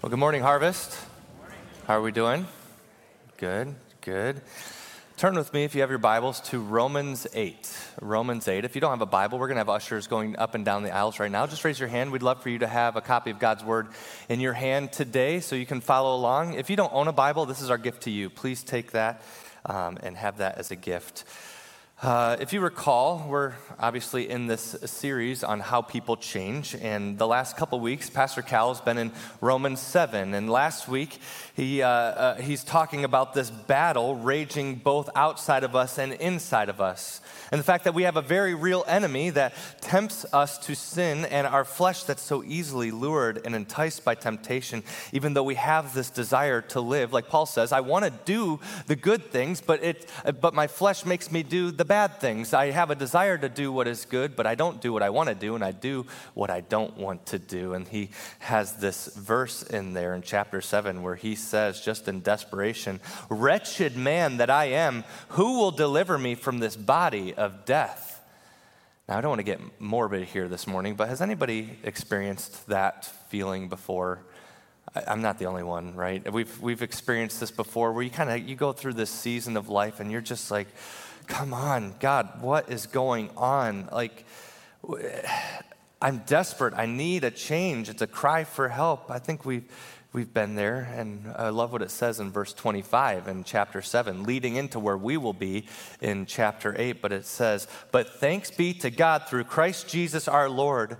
Well, good morning, Harvest. How are we doing? Good, good. Turn with me, if you have your Bibles, to Romans 8. Romans 8. If you don't have a Bible, we're going to have ushers going up and down the aisles right now. Just raise your hand. We'd love for you to have a copy of God's Word in your hand today so you can follow along. If you don't own a Bible, this is our gift to you. Please take that um, and have that as a gift. Uh, if you recall, we're obviously in this series on how people change. And the last couple weeks, Pastor Cal has been in Romans 7. And last week, he, uh, uh, he's talking about this battle raging both outside of us and inside of us. And the fact that we have a very real enemy that tempts us to sin and our flesh that's so easily lured and enticed by temptation, even though we have this desire to live. Like Paul says, I want to do the good things, but, it, but my flesh makes me do the bad things. I have a desire to do what is good, but I don't do what I want to do, and I do what I don't want to do. And he has this verse in there in chapter 7 where he says, just in desperation, Wretched man that I am, who will deliver me from this body of death. Now, I don't want to get morbid here this morning, but has anybody experienced that feeling before? I'm not the only one, right? We've, we've experienced this before where you kind of you go through this season of life and you're just like, come on, God, what is going on? Like, I'm desperate. I need a change. It's a cry for help. I think we've We've been there, and I love what it says in verse 25 in chapter 7, leading into where we will be in chapter 8. But it says, But thanks be to God through Christ Jesus our Lord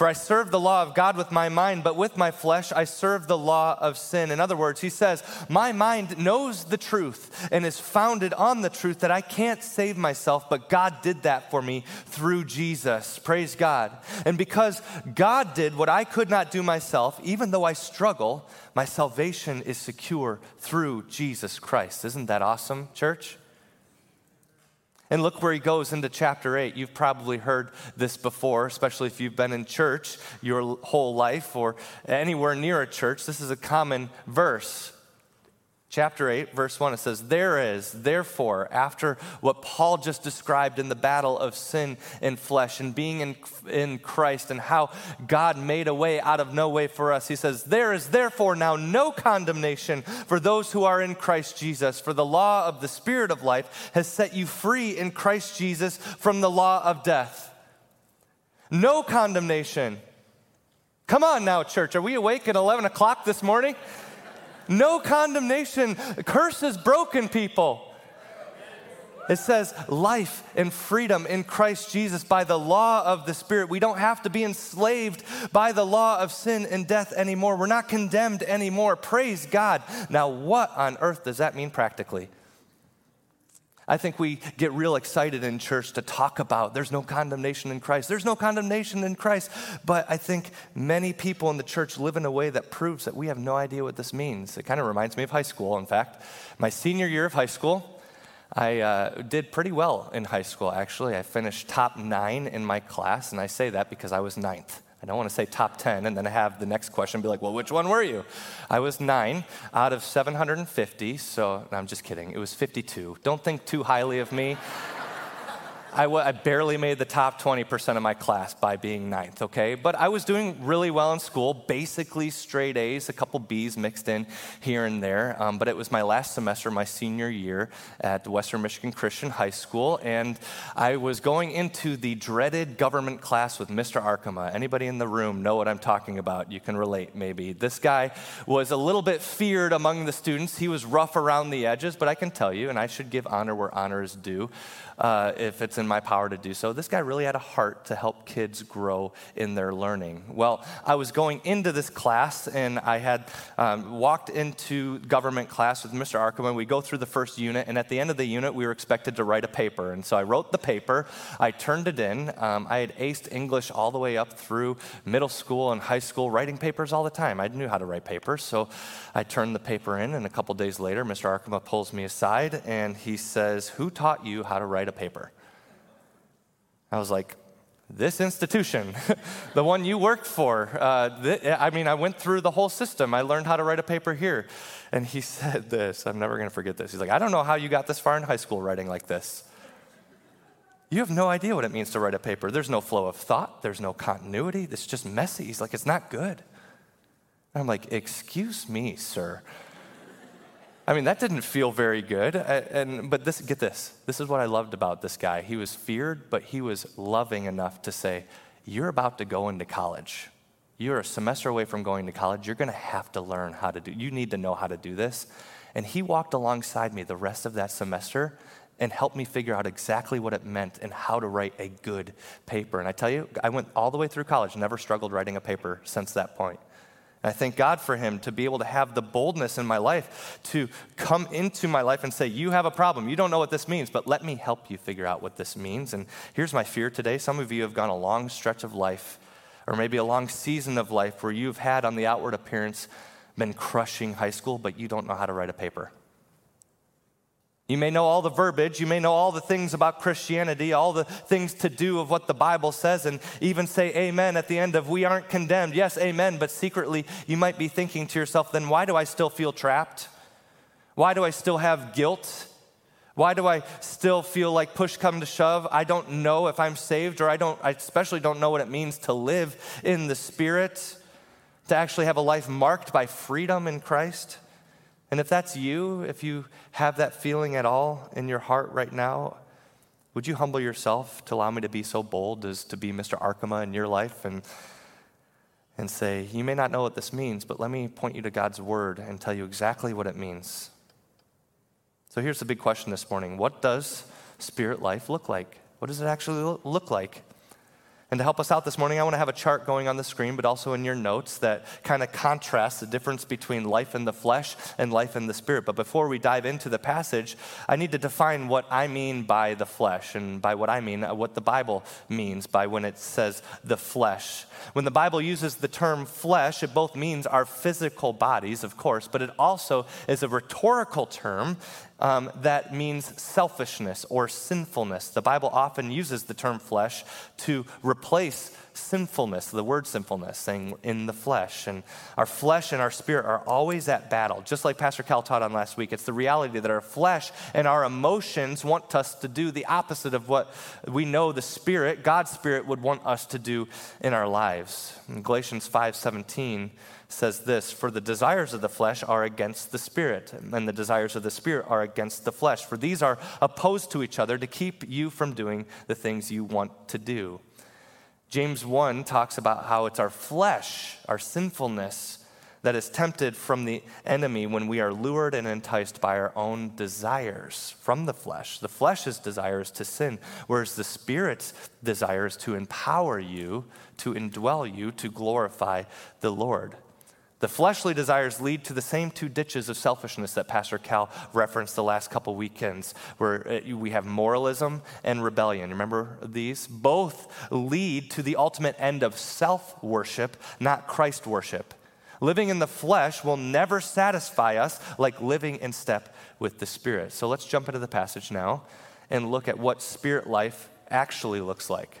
for I serve the law of God with my mind, but with my flesh I serve the law of sin. In other words, he says, My mind knows the truth and is founded on the truth that I can't save myself, but God did that for me through Jesus. Praise God. And because God did what I could not do myself, even though I struggle, my salvation is secure through Jesus Christ. Isn't that awesome, church? And look where he goes into chapter 8. You've probably heard this before, especially if you've been in church your whole life or anywhere near a church. This is a common verse chapter 8, verse 1, it says, There is, therefore, after what Paul just described in the battle of sin and flesh and being in, in Christ and how God made a way out of no way for us, he says, There is therefore now no condemnation for those who are in Christ Jesus, for the law of the Spirit of life has set you free in Christ Jesus from the law of death. No condemnation. Come on now, church. Are we awake at 11 o'clock this morning? No condemnation. Curses broken people. It says life and freedom in Christ Jesus by the law of the Spirit. We don't have to be enslaved by the law of sin and death anymore. We're not condemned anymore. Praise God. Now, what on earth does that mean practically? I think we get real excited in church to talk about there's no condemnation in Christ. There's no condemnation in Christ. But I think many people in the church live in a way that proves that we have no idea what this means. It kind of reminds me of high school, in fact. My senior year of high school, I uh, did pretty well in high school, actually. I finished top nine in my class, and I say that because I was ninth. I don't want to say top 10 and then have the next question be like, well, which one were you? I was nine out of 750, so no, I'm just kidding. It was 52. Don't think too highly of me. I, w- I barely made the top 20% of my class by being ninth, okay? But I was doing really well in school, basically straight A's, a couple B's mixed in here and there. Um, but it was my last semester, my senior year at Western Michigan Christian High School, and I was going into the dreaded government class with Mr. Arkema. Anybody in the room know what I'm talking about? You can relate, maybe. This guy was a little bit feared among the students. He was rough around the edges, but I can tell you, and I should give honor where honor is due uh, if it's in my power to do so. This guy really had a heart to help kids grow in their learning. Well, I was going into this class and I had um, walked into government class with Mr. Arkema. We go through the first unit, and at the end of the unit, we were expected to write a paper. And so I wrote the paper, I turned it in. Um, I had aced English all the way up through middle school and high school, writing papers all the time. I knew how to write papers. So I turned the paper in, and a couple days later, Mr. Arkema pulls me aside and he says, Who taught you how to write a paper? I was like, this institution, the one you worked for. Uh, th- I mean, I went through the whole system. I learned how to write a paper here. And he said this I'm never going to forget this. He's like, I don't know how you got this far in high school writing like this. You have no idea what it means to write a paper. There's no flow of thought, there's no continuity. It's just messy. He's like, it's not good. I'm like, Excuse me, sir. I mean, that didn't feel very good. Uh, and, but this, get this. This is what I loved about this guy. He was feared, but he was loving enough to say, You're about to go into college. You're a semester away from going to college. You're going to have to learn how to do. You need to know how to do this. And he walked alongside me the rest of that semester and helped me figure out exactly what it meant and how to write a good paper. And I tell you, I went all the way through college, never struggled writing a paper since that point. I thank God for him to be able to have the boldness in my life to come into my life and say, You have a problem. You don't know what this means, but let me help you figure out what this means. And here's my fear today. Some of you have gone a long stretch of life, or maybe a long season of life, where you've had on the outward appearance been crushing high school, but you don't know how to write a paper. You may know all the verbiage, you may know all the things about Christianity, all the things to do of what the Bible says, and even say amen at the end of we aren't condemned. Yes, amen, but secretly you might be thinking to yourself, then why do I still feel trapped? Why do I still have guilt? Why do I still feel like push come to shove? I don't know if I'm saved, or I don't I especially don't know what it means to live in the Spirit, to actually have a life marked by freedom in Christ. And if that's you, if you have that feeling at all in your heart right now, would you humble yourself to allow me to be so bold as to be Mr. Arkema in your life and, and say, You may not know what this means, but let me point you to God's word and tell you exactly what it means. So here's the big question this morning What does spirit life look like? What does it actually look like? And to help us out this morning, I want to have a chart going on the screen, but also in your notes that kind of contrasts the difference between life in the flesh and life in the spirit. But before we dive into the passage, I need to define what I mean by the flesh and by what I mean, uh, what the Bible means by when it says the flesh. When the Bible uses the term flesh, it both means our physical bodies, of course, but it also is a rhetorical term um, that means selfishness or sinfulness. The Bible often uses the term flesh to replace sinfulness, the word sinfulness, saying in the flesh. And our flesh and our spirit are always at battle. Just like Pastor Cal taught on last week, it's the reality that our flesh and our emotions want us to do the opposite of what we know the spirit, God's spirit, would want us to do in our lives. In Galatians 5 17, says this For the desires of the flesh are against the spirit, and the desires of the spirit are against the flesh. For these are opposed to each other to keep you from doing the things you want to do. James 1 talks about how it's our flesh, our sinfulness, that is tempted from the enemy when we are lured and enticed by our own desires from the flesh. The flesh's desires to sin, whereas the spirit's desires to empower you, to indwell you, to glorify the Lord. The fleshly desires lead to the same two ditches of selfishness that Pastor Cal referenced the last couple weekends, where uh, we have moralism and rebellion. Remember these? Both lead to the ultimate end of self worship, not Christ worship. Living in the flesh will never satisfy us like living in step with the Spirit. So let's jump into the passage now and look at what spirit life actually looks like.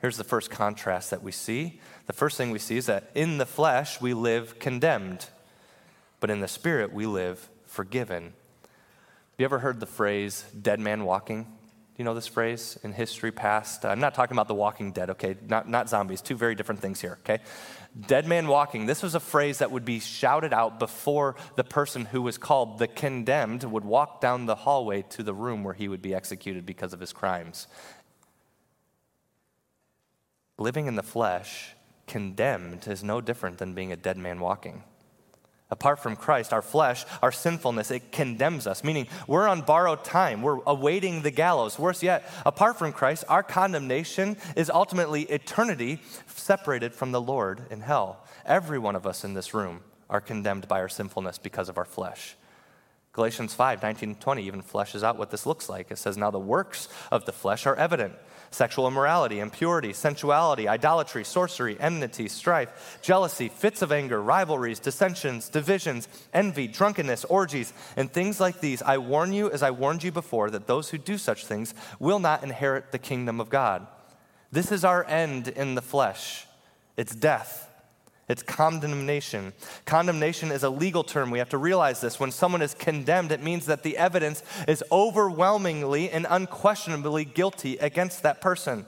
Here's the first contrast that we see. The first thing we see is that in the flesh we live condemned, but in the spirit we live forgiven. Have you ever heard the phrase dead man walking? Do you know this phrase in history past? I'm not talking about the walking dead, okay? Not, not zombies, two very different things here, okay? Dead man walking, this was a phrase that would be shouted out before the person who was called the condemned would walk down the hallway to the room where he would be executed because of his crimes living in the flesh, condemned, is no different than being a dead man walking. Apart from Christ, our flesh, our sinfulness, it condemns us, meaning we're on borrowed time. We're awaiting the gallows. Worse yet, apart from Christ, our condemnation is ultimately eternity separated from the Lord in hell. Every one of us in this room are condemned by our sinfulness because of our flesh. Galatians 5 19 20 even fleshes out what this looks like. It says, Now the works of the flesh are evident sexual immorality, impurity, sensuality, idolatry, sorcery, enmity, strife, jealousy, fits of anger, rivalries, dissensions, divisions, envy, drunkenness, orgies, and things like these. I warn you, as I warned you before, that those who do such things will not inherit the kingdom of God. This is our end in the flesh it's death. It's condemnation. Condemnation is a legal term. We have to realize this. When someone is condemned, it means that the evidence is overwhelmingly and unquestionably guilty against that person.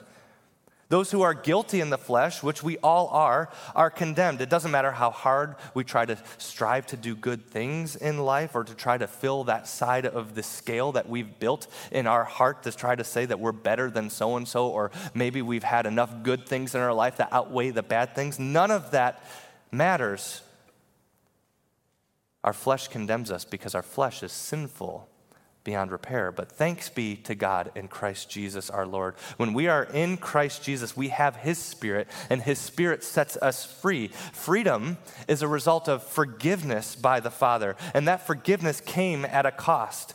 Those who are guilty in the flesh, which we all are, are condemned. It doesn't matter how hard we try to strive to do good things in life or to try to fill that side of the scale that we've built in our heart to try to say that we're better than so and so, or maybe we've had enough good things in our life that outweigh the bad things. None of that matters. Our flesh condemns us because our flesh is sinful beyond repair. But thanks be to God in Christ Jesus our Lord. When we are in Christ Jesus, we have His Spirit, and His Spirit sets us free. Freedom is a result of forgiveness by the Father, and that forgiveness came at a cost.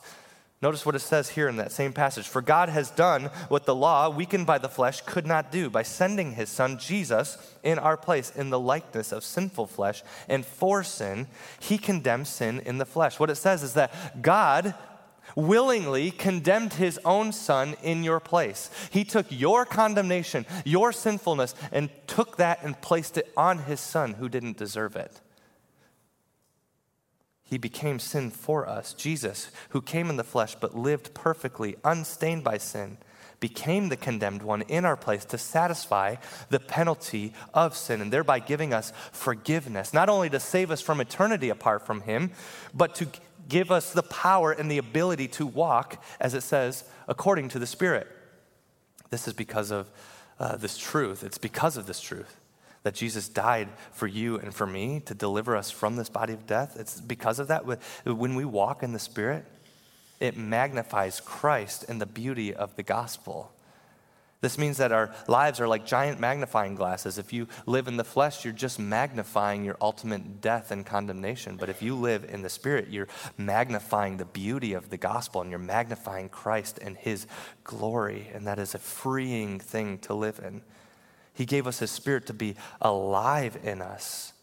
Notice what it says here in that same passage. For God has done what the law, weakened by the flesh, could not do by sending his son Jesus in our place in the likeness of sinful flesh. And for sin, he condemned sin in the flesh. What it says is that God willingly condemned his own son in your place. He took your condemnation, your sinfulness, and took that and placed it on his son who didn't deserve it. He became sin for us. Jesus, who came in the flesh but lived perfectly, unstained by sin, became the condemned one in our place to satisfy the penalty of sin and thereby giving us forgiveness, not only to save us from eternity apart from Him, but to give us the power and the ability to walk, as it says, according to the Spirit. This is because of uh, this truth. It's because of this truth that Jesus died for you and for me to deliver us from this body of death. It's because of that. When we walk in the Spirit, it magnifies Christ and the beauty of the gospel. This means that our lives are like giant magnifying glasses. If you live in the flesh, you're just magnifying your ultimate death and condemnation. But if you live in the Spirit, you're magnifying the beauty of the gospel and you're magnifying Christ and His glory. And that is a freeing thing to live in. He gave us His Spirit to be alive in us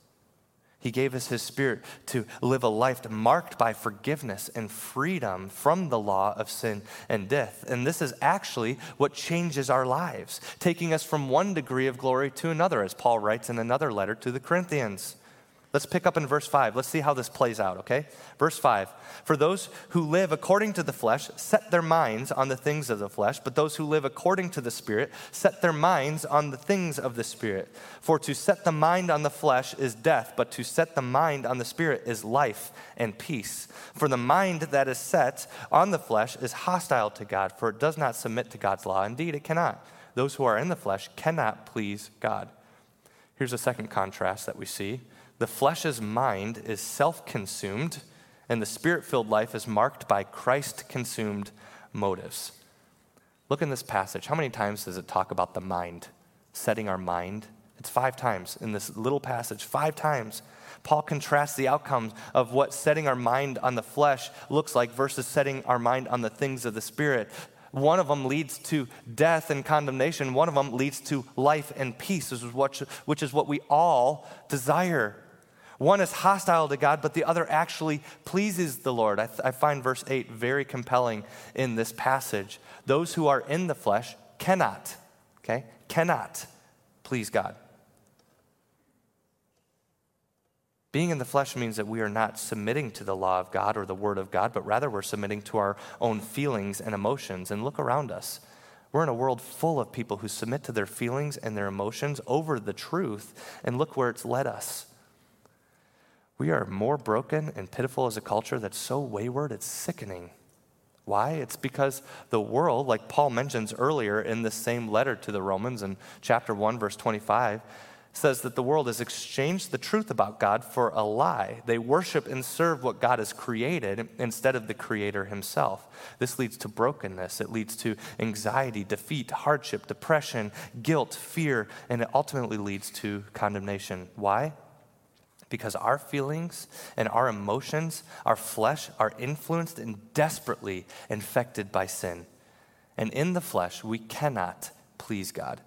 he gave us His Spirit to live a life marked by forgiveness and freedom from the law of sin and death. And this is actually what changes our lives, taking us from one degree of glory to another, as Paul writes in another letter to the Corinthians. Let's pick up in verse 5. Let's see how this plays out, okay? Verse 5 For those who live according to the flesh set their minds on the things of the flesh, but those who live according to the Spirit set their minds on the things of the Spirit. For to set the mind on the flesh is death, but to set the mind on the Spirit is life and peace. For the mind that is set on the flesh is hostile to God, for it does not submit to God's law. Indeed, it cannot. Those who are in the flesh cannot please God. Here's a second contrast that we see the flesh's mind is self consumed, and the spirit filled life is marked by Christ consumed motives. Look in this passage. How many times does it talk about the mind, setting our mind? It's five times in this little passage, five times. Paul contrasts the outcomes of what setting our mind on the flesh looks like versus setting our mind on the things of the Spirit. One of them leads to death and condemnation, one of them leads to life and peace, which is what we all desire. One is hostile to God, but the other actually pleases the Lord. I, th- I, find verse 8 very compelling in this passage. Those who are in the flesh cannot, okay, cannot please God. Being in the flesh means that we are not submitting to the law of God or the word of God, but rather we're submitting to our own feelings and emotions. And look around us. We're in a world full of people who submit to their feelings and their emotions over the truth, and look where it's led us. We are more broken and pitiful as a culture that's so wayward, it's sickening. Why? It's because the world, like Paul mentions earlier in this same letter to the Romans in chapter 1, verse 25, says that the world has exchanged the truth about God for a lie. They worship and serve what God has created instead of the Creator Himself. This leads to brokenness, it leads to anxiety, defeat, hardship, depression, guilt, fear, and it ultimately leads to condemnation. Why? Because our feelings and our emotions, our flesh, are influenced and desperately infected by sin. And in the flesh, we cannot please God.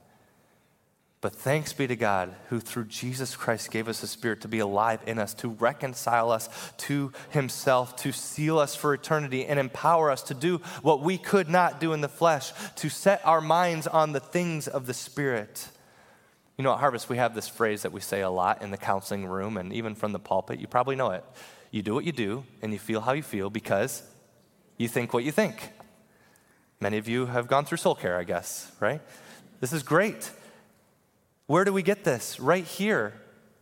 But thanks be to God who through Jesus Christ gave us a spirit to be alive in us, to reconcile us to himself, to seal us for eternity, and empower us to do what we could not do in the flesh, to set our minds on the things of the Spirit. You know, at Harvest, we have this phrase that we say a lot in the counseling room and even from the pulpit. You probably know it. You do what you do, and you feel how you feel because you think what you think. Many of you have gone through soul care, I guess, right? This is great. Where do we get this? Right here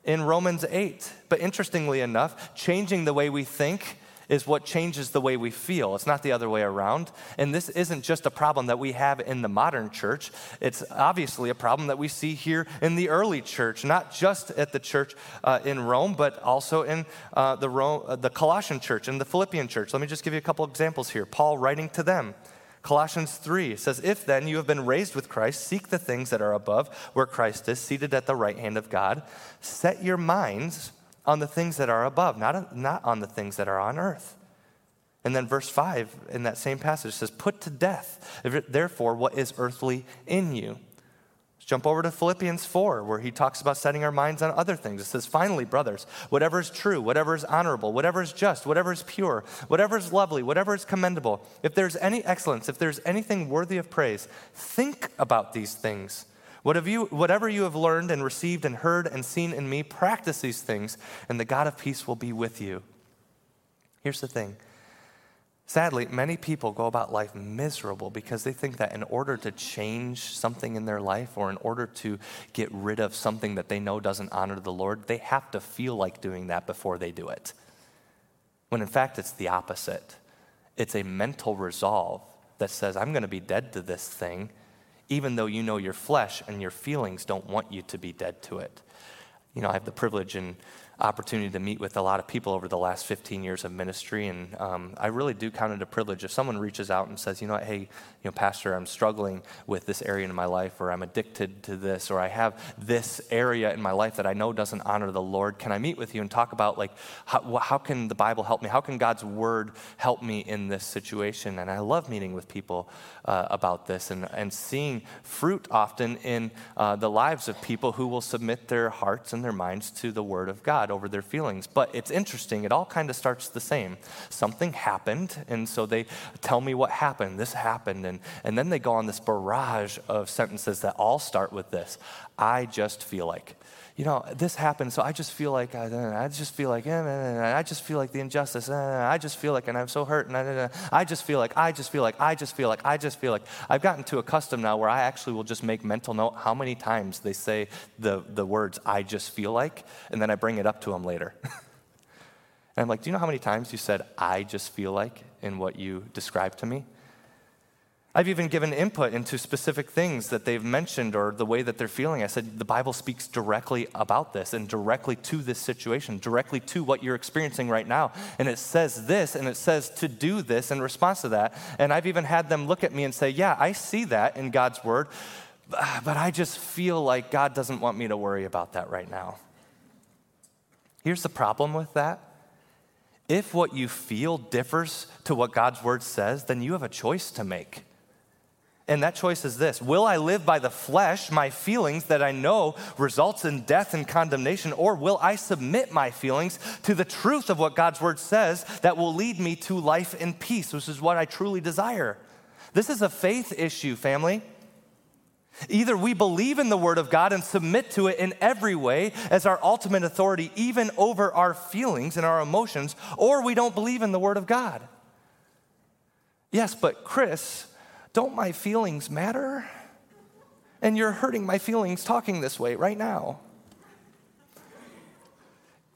in Romans 8. But interestingly enough, changing the way we think is what changes the way we feel. It's not the other way around. And this isn't just a problem that we have in the modern church. It's obviously a problem that we see here in the early church, not just at the church uh, in Rome, but also in uh, the, Rome, uh, the Colossian church and the Philippian church. Let me just give you a couple examples here. Paul writing to them. Colossians 3 says, If then you have been raised with Christ, seek the things that are above, where Christ is, seated at the right hand of God. Set your minds on the things that are above, not, not on the things that are on earth. And then verse 5 in that same passage says, Put to death, therefore, what is earthly in you jump over to Philippians 4, where he talks about setting our minds on other things. It says, Finally, brothers, whatever is true, whatever is honorable, whatever is just, whatever is pure, whatever is lovely, whatever is commendable, if there's any excellence, if there's anything worthy of praise, think about these things. You, whatever you have learned and received and heard and seen in me, practice these things, and the God of peace will be with you. Here's the thing Sadly, many people go about life miserable because they think that in order to change something in their life or in order to get rid of something that they know doesn't honor the Lord, they have to feel like doing that before they do it. When in fact, it's the opposite. It's a mental resolve that says, I'm going to be dead to this thing, even though you know your flesh and your feelings don't want you to be dead to it. You know, I have the privilege and opportunity to meet with a lot of people over the last 15 years of ministry, and um, I really do count it a privilege if someone reaches out and says, you know, what, hey, you know, Pastor, I'm struggling with this area in my life, or I'm addicted to this, or I have this area in my life that I know doesn't honor the Lord. Can I meet with you and talk about like how, how can the Bible help me? How can God's Word help me in this situation? And I love meeting with people uh, about this and, and seeing fruit often in uh, the lives of people who will submit their hearts and their minds to the Word of God over their feelings. But it's interesting, it all kind of starts the same. Something happened, and so they tell me what happened. This happened. And, and then they go on this barrage of sentences that all start with this I just feel like you know, this happened, so I just feel like, I, I just feel like, I just feel like the injustice, I just feel like, and I'm so hurt, and I, I just feel like, I just feel like, I just feel like, I just feel like. I've gotten too accustomed now where I actually will just make mental note how many times they say the, the words, I just feel like, and then I bring it up to them later. and I'm like, do you know how many times you said, I just feel like, in what you described to me? I've even given input into specific things that they've mentioned or the way that they're feeling. I said, the Bible speaks directly about this and directly to this situation, directly to what you're experiencing right now. And it says this and it says to do this in response to that. And I've even had them look at me and say, yeah, I see that in God's word, but I just feel like God doesn't want me to worry about that right now. Here's the problem with that. If what you feel differs to what God's word says, then you have a choice to make. And that choice is this Will I live by the flesh, my feelings that I know results in death and condemnation, or will I submit my feelings to the truth of what God's word says that will lead me to life and peace, which is what I truly desire? This is a faith issue, family. Either we believe in the Word of God and submit to it in every way as our ultimate authority, even over our feelings and our emotions, or we don't believe in the Word of God. Yes, but Chris, don't my feelings matter? And you're hurting my feelings talking this way right now.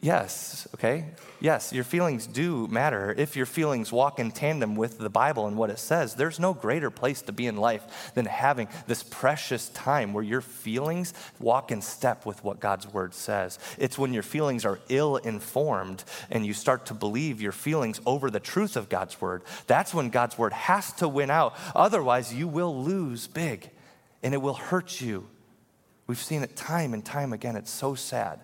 Yes, okay? Yes, your feelings do matter. If your feelings walk in tandem with the Bible and what it says, there's no greater place to be in life than having this precious time where your feelings walk in step with what God's word says. It's when your feelings are ill informed and you start to believe your feelings over the truth of God's word. That's when God's word has to win out. Otherwise, you will lose big and it will hurt you. We've seen it time and time again. It's so sad.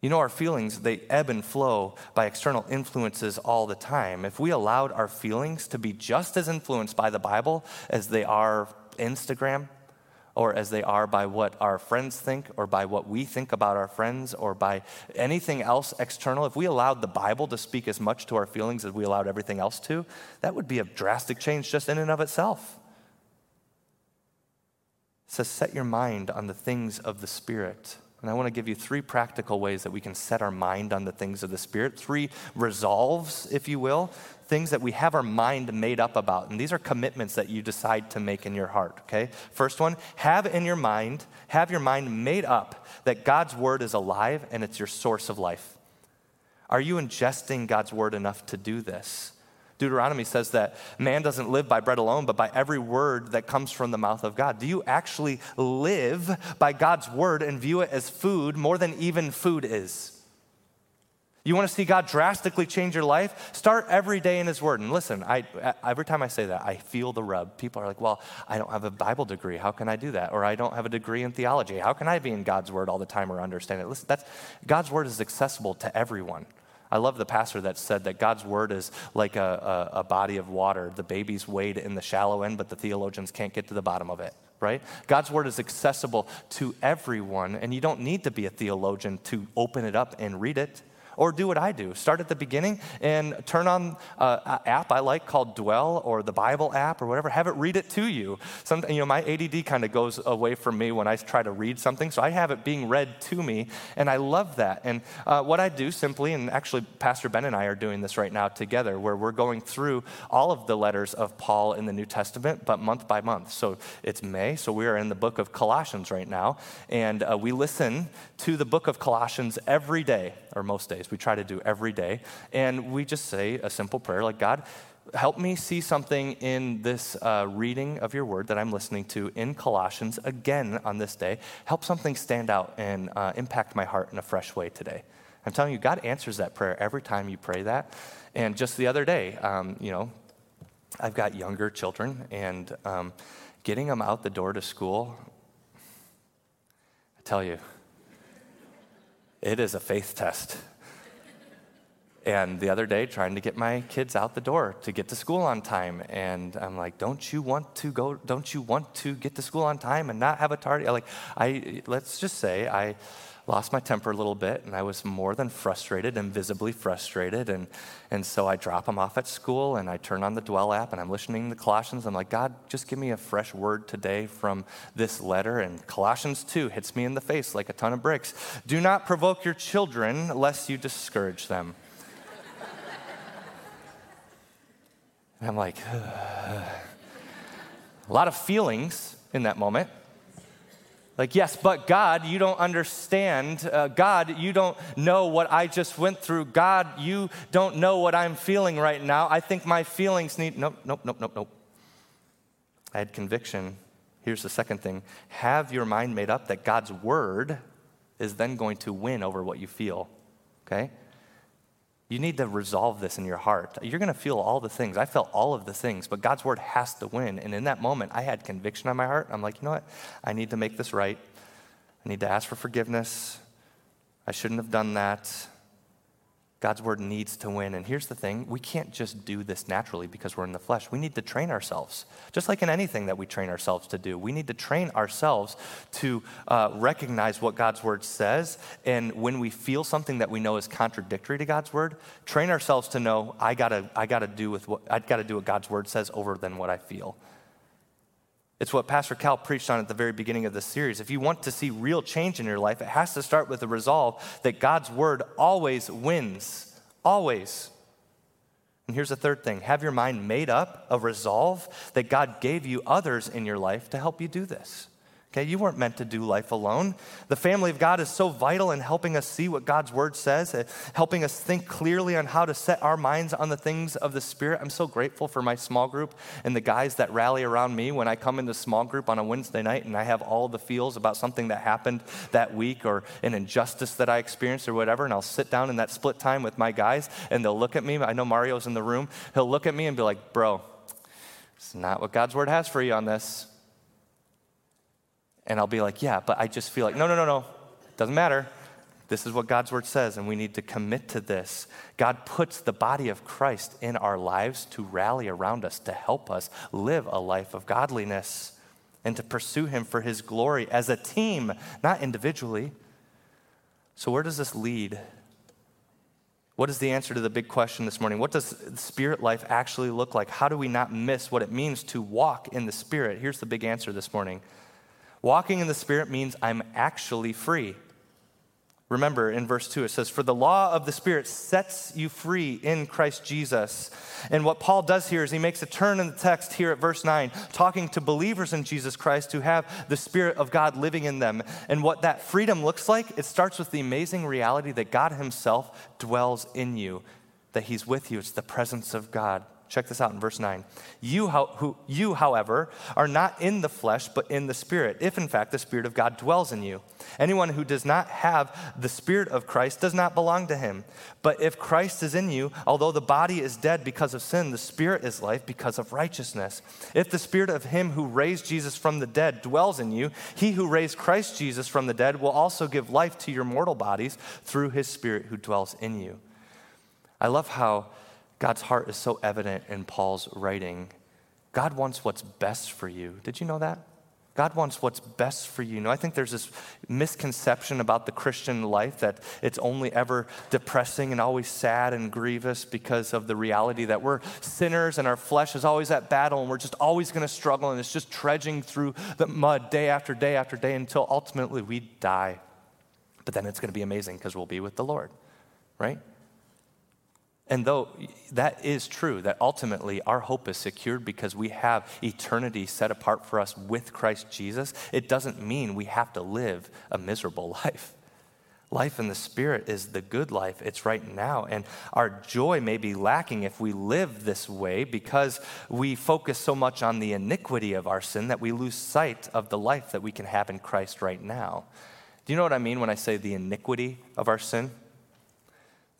You know, our feelings, they ebb and flow by external influences all the time. If we allowed our feelings to be just as influenced by the Bible as they are Instagram or as they are by what our friends think or by what we think about our friends or by anything else external, if we allowed the Bible to speak as much to our feelings as we allowed everything else to, that would be a drastic change just in and of itself. It says, set your mind on the things of the Spirit. And I want to give you three practical ways that we can set our mind on the things of the Spirit, three resolves, if you will, things that we have our mind made up about. And these are commitments that you decide to make in your heart, okay? First one, have in your mind, have your mind made up that God's word is alive and it's your source of life. Are you ingesting God's word enough to do this? Deuteronomy says that man doesn't live by bread alone, but by every word that comes from the mouth of God. Do you actually live by God's word and view it as food more than even food is? You want to see God drastically change your life? Start every day in His Word. And listen, I, every time I say that, I feel the rub. People are like, well, I don't have a Bible degree. How can I do that? Or I don't have a degree in theology. How can I be in God's Word all the time or understand it? Listen, that's, God's Word is accessible to everyone. I love the pastor that said that God's word is like a, a, a, body of water. The babies wade in the shallow end, but the theologians can't get to the bottom of it, right? God's word is accessible to everyone, and you don't need to be a theologian to open it up and read it. Or do what I do start at the beginning and turn on an app I like called Dwell or the Bible app or whatever. Have it read it to you. Some, you know, my ADD kind of goes away from me when I try to read something, so I have it being read to me, and I love that. And uh, what I do simply, and actually, Pastor Ben and I are doing this right now together, where we're going through all of the letters of Paul in the New Testament, but month by month. So it's May, so we are in the book of Colossians right now, and uh, we listen to the book of Colossians every day, or most days we try to do every day. And we just say a simple prayer like, God, help me see something in this uh, reading of your word that I'm listening to in Colossians again on this day. Help something stand out and uh, impact my heart in a fresh way today. I'm telling you, God answers that prayer every time you pray that. And just the other day, um, you know, I've got younger children, and um, getting them out the door to school, I tell you, it is a faith test. And the other day, trying to get my kids out the door to get to school on time. And I'm like, don't you want to go, don't you want to get to school on time and not have a tardy? Like, I, let's just say I lost my temper a little bit and I was more than frustrated and visibly frustrated. And, and so I drop them off at school and I turn on the Dwell app and I'm listening to Colossians. I'm like, God, just give me a fresh word today from this letter. And Colossians 2 hits me in the face like a ton of bricks. Do not provoke your children lest you discourage them. And I'm like, a lot of feelings in that moment. Like, yes, but God, you don't understand. Uh, God, you don't know what I just went through. God, you don't know what I'm feeling right now. I think my feelings need. Nope, nope, nope, nope, nope. I had conviction. Here's the second thing have your mind made up that God's word is then going to win over what you feel. Okay? You need to resolve this in your heart. You're going to feel all the things. I felt all of the things, but God's word has to win. And in that moment, I had conviction on my heart. I'm like, you know what? I need to make this right. I need to ask for forgiveness. I shouldn't have done that. God's word needs to win. And here's the thing we can't just do this naturally because we're in the flesh. We need to train ourselves. Just like in anything that we train ourselves to do, we need to train ourselves to uh, recognize what God's word says. And when we feel something that we know is contradictory to God's word, train ourselves to know, I gotta, I gotta do with what I gotta do what God's word says over than what I feel. It's what Pastor Cal preached on at the very beginning of this series. If you want to see real change in your life, it has to start with the resolve that God's word always wins. Always. And here's the third thing have your mind made up a resolve that God gave you others in your life to help you do this. Okay, you weren't meant to do life alone. The family of God is so vital in helping us see what God's word says, uh, helping us think clearly on how to set our minds on the things of the Spirit. I'm so grateful for my small group and the guys that rally around me when I come into small group on a Wednesday night and I have all the feels about something that happened that week or an injustice that I experienced or whatever. And I'll sit down in that split time with my guys and they'll look at me. I know Mario's in the room. He'll look at me and be like, bro, it's not what God's word has for you on this. And I'll be like, yeah, but I just feel like, no, no, no, no. Doesn't matter. This is what God's word says, and we need to commit to this. God puts the body of Christ in our lives to rally around us, to help us live a life of godliness. and to pursue Him for His glory as a team, not individually. So, where does this lead? What is the answer to the big question this morning? What does spirit life actually look like? How do we not miss what it means to walk in the Spirit? Here's the big answer this morning Walking in the Spirit means I'm actually free. Remember in verse 2, it says, For the law of the Spirit sets you free in Christ Jesus. And what Paul does here is he makes a turn in the text here at verse 9, talking to believers in Jesus Christ who have the Spirit of God living in them. And what that freedom looks like, it starts with the amazing reality that God Himself dwells in you, that He's with you. It's the presence of God. Check this out in verse 9. You, who, you, however, are not in the flesh, but in the Spirit, if in fact the Spirit of God dwells in you. Anyone who does not have the Spirit of Christ does not belong to him. But if Christ is in you, although the body is dead because of sin, the Spirit is life because of righteousness. If the Spirit of him who raised Jesus from the dead dwells in you, he who raised Christ Jesus from the dead will also give life to your mortal bodies through his Spirit who dwells in you. I love how God's heart is so evident in Paul's writing. God wants what's best for you. Did you know that? God wants what's best for you. you know, I think there's this misconception about the Christian life that it's only ever depressing and always sad and grievous because of the reality that we're sinners and our flesh is always at battle and we're just always going to struggle and it's just trudging through the mud day after day after day until ultimately we die. But then it's going to be amazing because we'll be with the Lord, right? And though that is true, that ultimately our hope is secured because we have eternity set apart for us with Christ Jesus, it doesn't mean we have to live a miserable life. Life in the Spirit is the good life. It's right now. And our joy may be lacking if we live this way because we focus so much on the iniquity of our sin that we lose sight of the life that we can have in Christ right now. Do you know what I mean when I say the iniquity of our sin?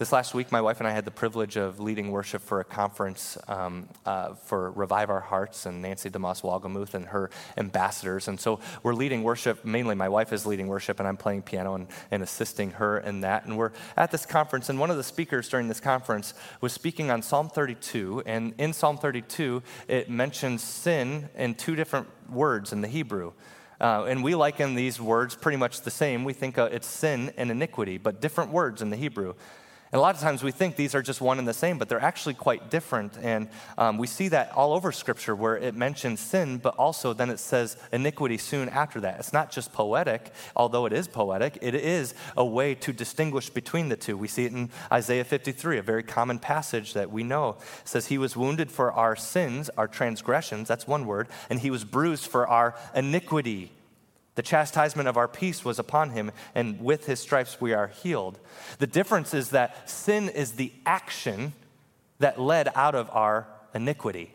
This last week, my wife and I had the privilege of leading worship for a conference um, uh, for Revive Our Hearts and Nancy DeMoss Wolgemuth and her ambassadors. And so we're leading worship, mainly my wife is leading worship, and I'm playing piano and, and assisting her in that. And we're at this conference, and one of the speakers during this conference was speaking on Psalm 32. And in Psalm 32, it mentions sin in two different words in the Hebrew. Uh, and we liken these words pretty much the same. We think uh, it's sin and iniquity, but different words in the Hebrew. And a lot of times we think these are just one and the same, but they're actually quite different. And um, we see that all over Scripture where it mentions sin, but also then it says iniquity soon after that. It's not just poetic, although it is poetic, it is a way to distinguish between the two. We see it in Isaiah 53, a very common passage that we know. It says, He was wounded for our sins, our transgressions, that's one word, and He was bruised for our iniquity. The chastisement of our peace was upon him, and with his stripes we are healed. The difference is that sin is the action that led out of our iniquity.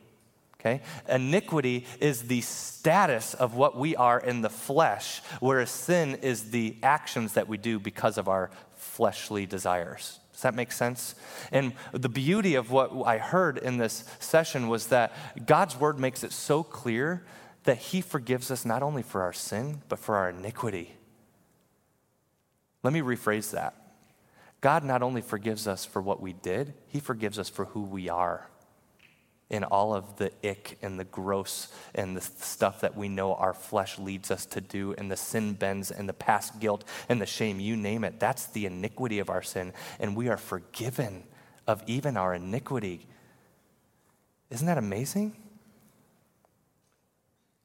Okay? Iniquity is the status of what we are in the flesh, whereas sin is the actions that we do because of our fleshly desires. Does that make sense? And the beauty of what I heard in this session was that God's word makes it so clear that He forgives us not only for our sin, but for our iniquity. Let me rephrase that. God not only forgives us for what we did, He forgives us for who we are in all of the ick and the gross and the stuff that we know our flesh leads us to do, and the sin bends and the past guilt and the shame, you name it. That's the iniquity of our sin, and we are forgiven of even our iniquity. Isn't that amazing?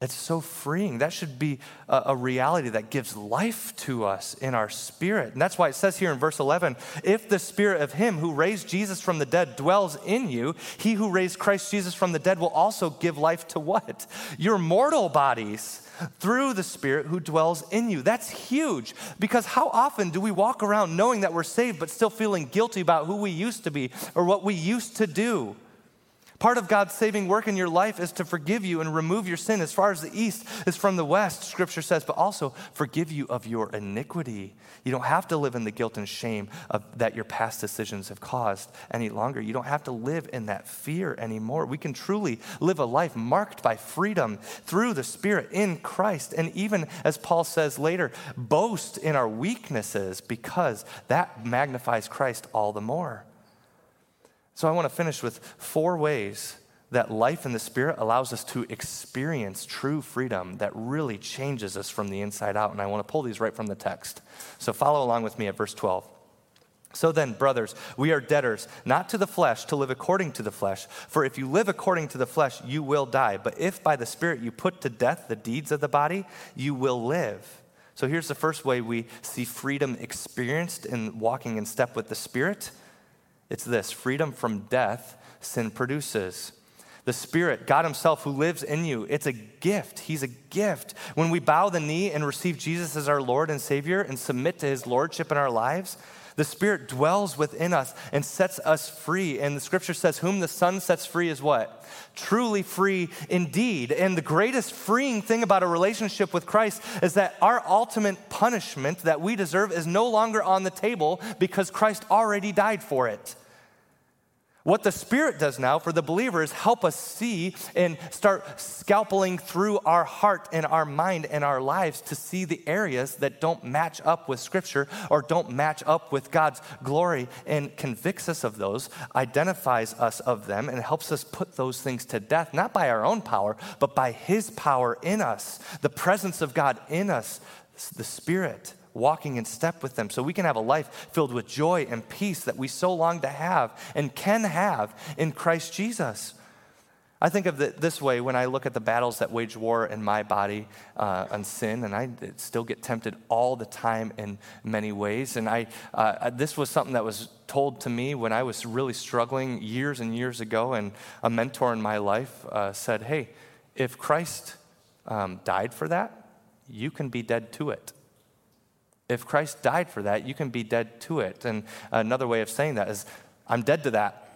It's so freeing. That should be a, a, reality that gives life to us in our spirit. And that's why it says here in verse 11 if the spirit of him who raised Jesus from the dead dwells in you, he who raised Christ Jesus from the dead will also give life to what? Your mortal bodies through the spirit who dwells in you. That's huge because how often do we walk around knowing that we're saved but still feeling guilty about who we used to be or what we used to do? Part of God's saving work in your life is to forgive you and remove your sin as far as the east is from the west, scripture says, but also forgive you of your iniquity. You don't have to live in the guilt and shame of, that your past decisions have caused any longer. You don't have to live in that fear anymore. We can truly live a life marked by freedom through the Spirit in Christ. And even, as Paul says later, boast in our weaknesses because that magnifies Christ all the more. So I want to finish with four ways that life in the Spirit allows us to experience true freedom that really changes us from the inside out. And I want to pull these right from the text. So follow along with me at verse 12. So then, brothers, we are debtors, not to the flesh, to live according to the flesh. For if you live according to the flesh, you will die. But if by the Spirit you put to death the deeds of the body, you will live. So here's the first way we see freedom experienced in walking in step with the Spirit it's this freedom from death sin produces. The Spirit, God Himself, who lives in you, it's a gift. He's a gift. When we bow the knee and receive Jesus as our Lord and Savior and submit to His Lordship in our lives, the Spirit dwells within us and sets us free. And the scripture says, Whom the Son sets free is what? Truly free indeed. And the greatest freeing thing about a relationship with Christ is that our ultimate punishment that we deserve is no longer on the table because Christ already died for it. What the Spirit does now for the believer is help us see and start scalping through our heart and our mind and our lives to see the areas that don't match up with Scripture or don't match up with God's glory and convicts us of those, identifies us of them, and helps us put those things to death, not by our own power, but by His power in us, the presence of God in us, the Spirit walking in step with them so we can have a life filled with joy and peace that we so long to have and can have in Christ Jesus. I think of it this way when I look at the battles that wage war in my body uh, on sin, and I still get tempted all the time in many ways. And I, uh, this was something that was told to me when I was really struggling years and years ago. And a mentor in my life uh, said, Hey, if Christ um, died for that, you can be dead to it if Christ died for that, you can be dead to it. And another way of saying that is, I'm dead to that.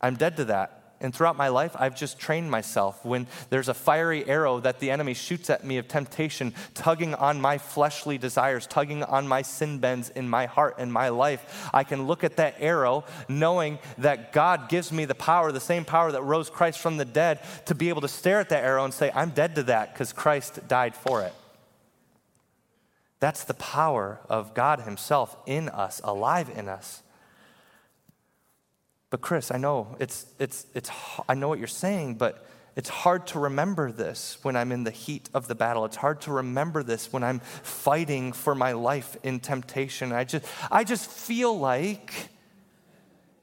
I'm dead to that. And throughout my life, I've just trained myself. When there's a fiery arrow that the enemy shoots at me of temptation, tugging on my fleshly desires, tugging on my sin bends in my heart and my life, I can look at that arrow knowing that God gives me the power, the same power that rose Christ from the dead, to be able to stare at that arrow and say, I'm dead to that because Christ died for it. That's the power of God Himself in us, alive in us. But Chris, I know it's it's it's I know what you're saying, but it's hard to remember this when I'm in the heat of the battle. It's hard to remember this when I'm fighting for my life in temptation. I just I just feel like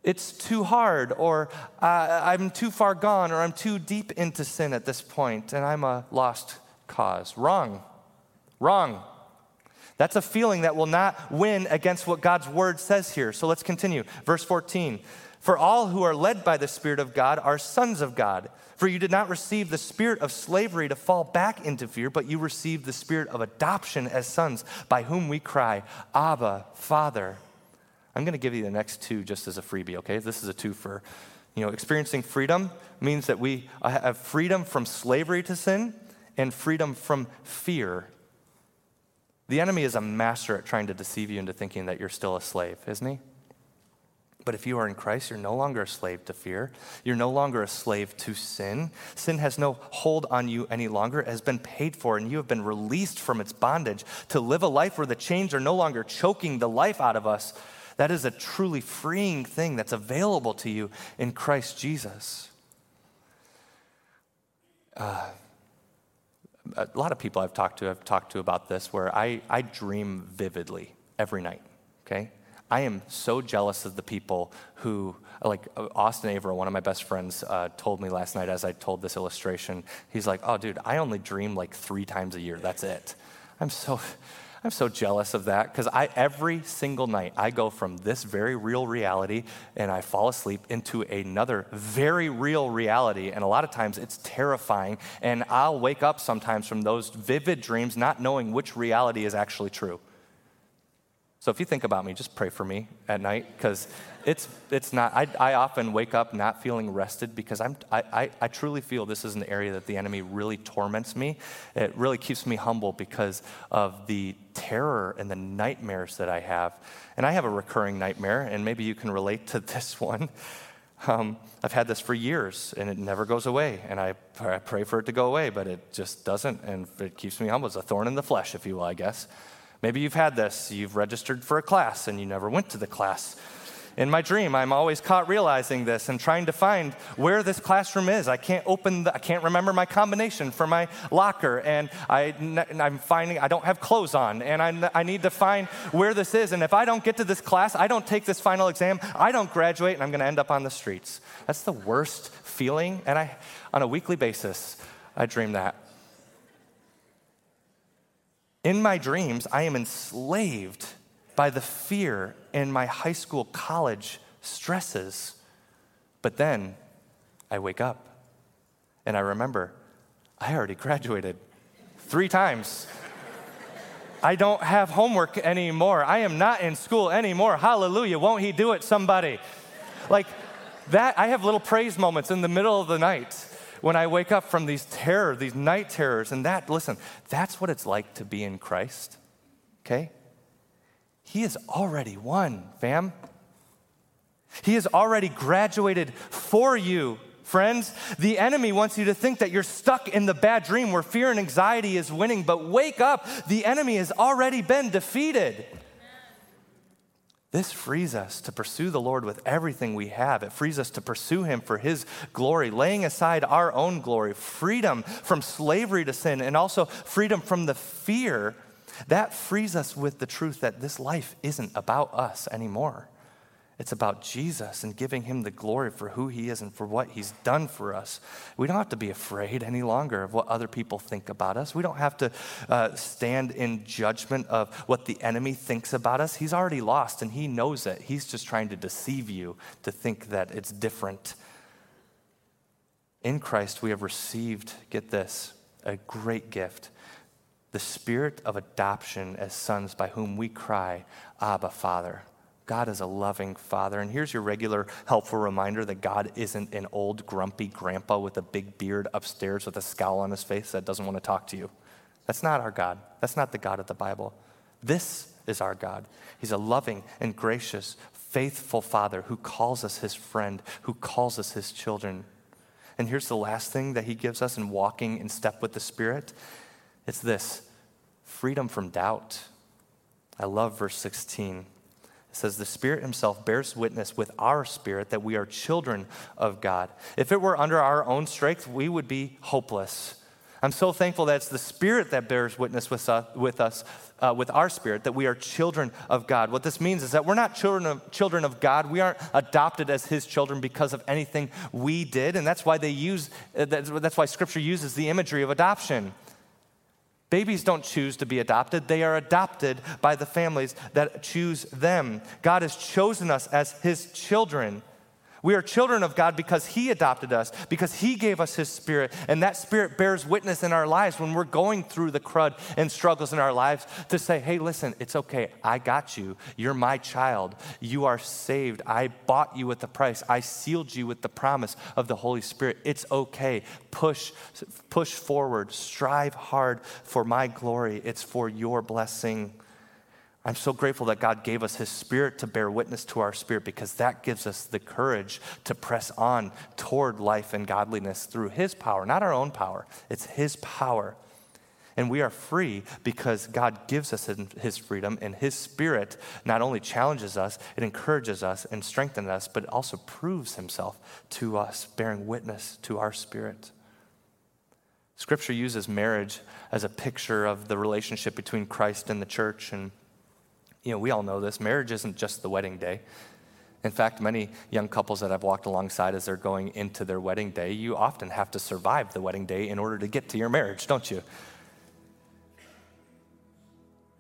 it's too hard, or uh, I'm too far gone, or I'm too deep into sin at this point, and I'm a lost cause. Wrong. Wrong. That's a feeling that will not win against what God's word says here. So let's continue. Verse 14. For all who are led by the Spirit of God are sons of God. For you did not receive the spirit of slavery to fall back into fear, but you received the spirit of adoption as sons, by whom we cry, Abba, Father. I'm going to give you the next two just as a freebie, okay? This is a two for, you know, experiencing freedom means that we have freedom from slavery to sin and freedom from fear the enemy is a master at trying to deceive you into thinking that you're still a slave, isn't he? But if you are in Christ, you're no longer a slave to fear. You're no longer a slave to sin. Sin has no hold on you any longer. It has been paid for, and you have been released from its bondage to live a life where the chains are no longer choking the life out of us. That is a truly freeing thing that's available to you in Christ Jesus. Uh, a lot of people I've talked to have talked to about this where I, I dream vividly every night, okay? I am so jealous of the people who, like uh, Austin Averill, one of my best friends, uh, told me last night as I told this illustration. He's like, oh, dude, I only dream like three times a year. That's it. I'm so, I'm so jealous of that because I every single night I go from this very real reality and I fall asleep into another very real reality and a lot of times it's terrifying and I'll wake up sometimes from those vivid dreams not knowing which reality is actually true. So if you think about me, just pray for me at night because it's, it's not, I, I often wake up not feeling rested because I'm, I, I, I truly feel this is an area that the enemy really torments me. It really keeps me humble because of the terror and the nightmares that I have. And I have a recurring nightmare, and maybe you can relate to this one. Um, I've had this for years and it never goes away. And I, I pray for it to go away, but it just doesn't. And it keeps me humble. It's a thorn in the flesh, if you will, I guess. Maybe you've had this. You've registered for a class and you never went to the class. In my dream, I'm always caught realizing this and trying to find where this classroom is. I can't open, the, I can't remember my combination for my locker, and I, I'm finding I don't have clothes on, and I, I need to find where this is. And if I don't get to this class, I don't take this final exam, I don't graduate, and I'm going to end up on the streets. That's the worst feeling, and I, on a weekly basis, I dream that. In my dreams, I am enslaved by the fear in my high school, college stresses. But then I wake up and I remember I already graduated three times. I don't have homework anymore. I am not in school anymore. Hallelujah. Won't he do it, somebody? Like that, I have little praise moments in the middle of the night when I wake up from these terror, these night terrors. And that, listen, that's what it's like to be in Christ. Okay? He has already won, fam. He has already graduated for you, friends. The enemy wants you to think that you're stuck in the bad dream where fear and anxiety is winning, but wake up. The enemy has already been defeated. This frees us to pursue the Lord with everything we have. It frees us to pursue Him for His glory, laying aside our own glory, freedom from slavery to sin, and also freedom from the fear that frees us with the truth that this life isn't about us anymore. It's about Jesus and giving him the glory for who he is and for what he's done for us. We don't have to be afraid any longer of what other people think about us. We don't have to uh, stand in judgment of what the enemy thinks about us. He's already lost and he knows it. He's just trying to deceive you to think that it's different. In Christ, we have received, get this, a great gift the spirit of adoption as sons by whom we cry, Abba, Father. God is a loving father. And here's your regular helpful reminder that God isn't an old, grumpy grandpa with a big beard upstairs with a scowl on his face that doesn't want to talk to you. That's not our God. That's not the God of the Bible. This is our God. He's a loving and gracious, faithful father who calls us his friend, who calls us his children. And here's the last thing that he gives us in walking in step with the Spirit it's this freedom from doubt. I love verse 16. It says, The Spirit Himself bears witness with our spirit that we are children of God. If it were under our own strength, we would be hopeless. I'm so thankful that it's the Spirit that bears witness with us, with, us, uh, with our spirit, that we are children of God. What this means is that we're not children of, children of God. We aren't adopted as His children because of anything we did. And that's why they use, uh, that's why Scripture uses the imagery of adoption. Babies don't choose to be adopted, they are adopted by the families that choose them. God has chosen us as His children. We are children of God because He adopted us, because He gave us His Spirit. And that Spirit bears witness in our lives when we're going through the crud and struggles in our lives to say, hey, listen, it's okay. I got you. You're my child. You are saved. I bought you with the price. I sealed you with the promise of the Holy Spirit. It's okay. Push, push forward. Strive hard for my glory. It's for your blessing. I'm so grateful that God gave us His Spirit to bear witness to our spirit because that gives us the courage to press on toward life and godliness through His power, not our own power. It's His power. And we are free because God gives us His freedom, and His Spirit not only challenges us, it encourages us and strengthens us, but also proves Himself to us, bearing witness to our spirit. Scripture uses marriage as a picture of the relationship between Christ and the church. And you know, we all know this marriage isn't just the wedding day. In fact, many young couples that I've walked alongside as they're going into their wedding day, you often have to survive the wedding day in order to get to your marriage, don't you?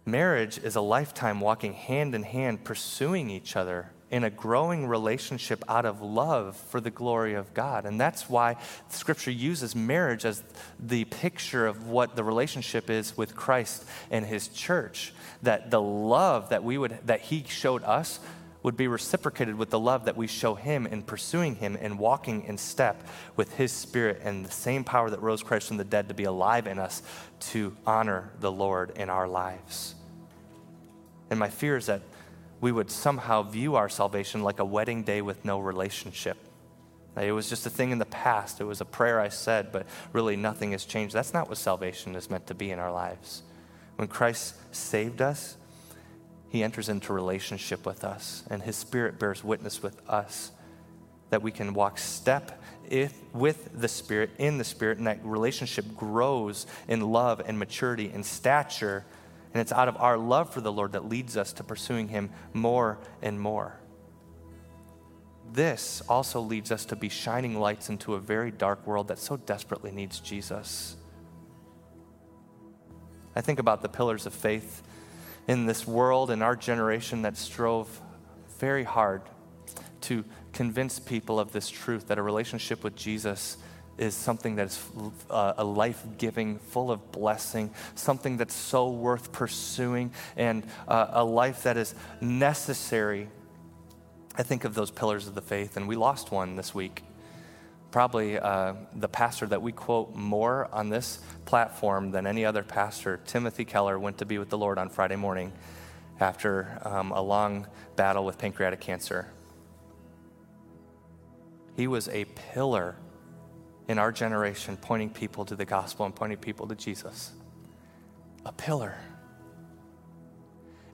Marriage is a lifetime walking hand in hand, pursuing each other in a growing relationship out of love for the glory of God. And that's why Scripture uses marriage as the picture of what the relationship is with Christ and His church. That the love that we would that He showed us would be reciprocated with the love that we show Him in pursuing Him and walking in step with His Spirit and the same power that rose Christ from the dead to be alive in us to honor the Lord in our lives. And my fear is that we would somehow view our salvation like a wedding day with no relationship. It was just a thing in the past. It was a prayer I said, but really nothing has changed. That's not what salvation is meant to be in our lives. When Christ saved us, he enters into relationship with us, and his spirit bears witness with us that we can walk step if, with the Spirit, in the Spirit, and that relationship grows in love and maturity and stature. And it's out of our love for the Lord that leads us to pursuing Him more and more. This also leads us to be shining lights into a very dark world that so desperately needs Jesus. I think about the pillars of faith in this world and our generation that strove very hard to convince people of this truth that a relationship with Jesus is something that is uh, a life giving, full of blessing, something that's so worth pursuing, and uh, a life that is necessary. I think of those pillars of the faith, and we lost one this week. Probably uh, the pastor that we quote more on this platform than any other pastor, Timothy Keller, went to be with the Lord on Friday morning after um, a long battle with pancreatic cancer. He was a pillar in our generation, pointing people to the gospel and pointing people to Jesus. A pillar.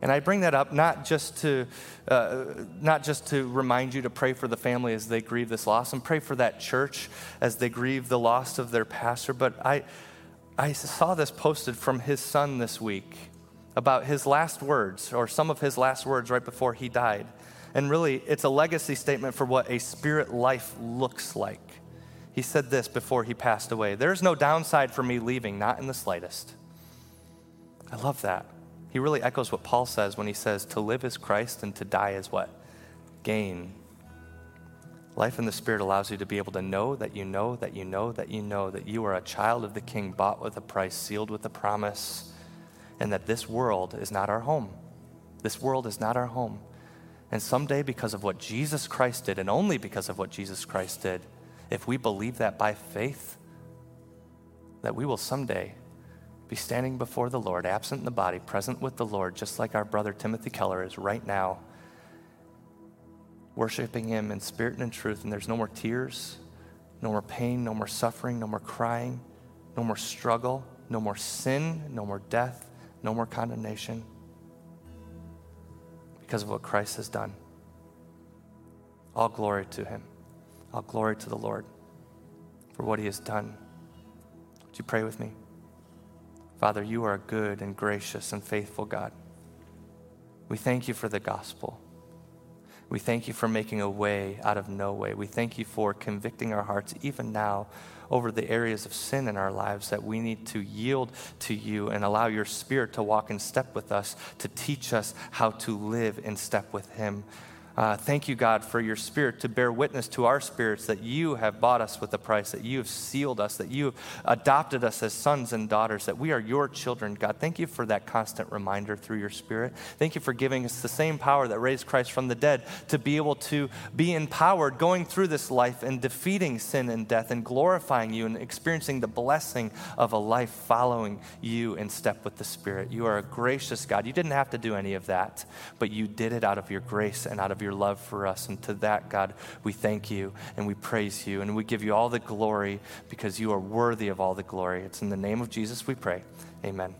And I bring that up not just to uh, not just to remind you to pray for the family as they grieve this loss, and pray for that church as they grieve the loss of their pastor. But I I saw this posted from his son this week about his last words, or some of his last words right before he died. And really, it's a legacy statement for what a spirit life looks like. He said this before he passed away There's no downside for me leaving, not in the slightest. I love that. He really echoes what Paul says when he says, To live is Christ and to die is what? Gain. Life in the Spirit allows you to be able to know that you know that you know that you know that you are a child of the King, bought with a price, sealed with a promise, and that this world is not our home. This world is not our home. And someday, because of what Jesus Christ did, and only because of what Jesus Christ did, if we believe that by faith, that we will someday be standing before the Lord, absent in the body, present with the Lord, just like our brother Timothy Keller is right now, worshiping Him in spirit and in truth. And there's no more tears, no more pain, no more suffering, no more crying, no more struggle, no more sin, no more death, no more condemnation because of what Christ has done. All glory to him. All glory to the Lord for what he has done. Would you pray with me? Father, you are a good and gracious and faithful God. We thank you for the gospel. We thank you for making a way out of no way. We thank you for convicting our hearts even now over the areas of sin in our lives that we need to yield to you and allow your spirit to walk in step with us to teach us how to live in step with him. Uh, thank you, God, for your spirit to bear witness to our spirits that you have bought us with a price, that you have sealed us, that you have adopted us as sons and daughters, that we are your children, God. Thank you for that constant reminder through your spirit. Thank you for giving us the same power that raised Christ from the dead to be able to be empowered going through this life and defeating sin and death and glorifying you and experiencing the blessing of a life following you in step with the Spirit. You are a gracious God. You didn't have to do any of that, but you did it out of your grace and out of your your love for us. And to that, God, we thank you and we praise you and we give you all the glory because you are worthy of all the glory. It's in the name of Jesus we pray. Amen.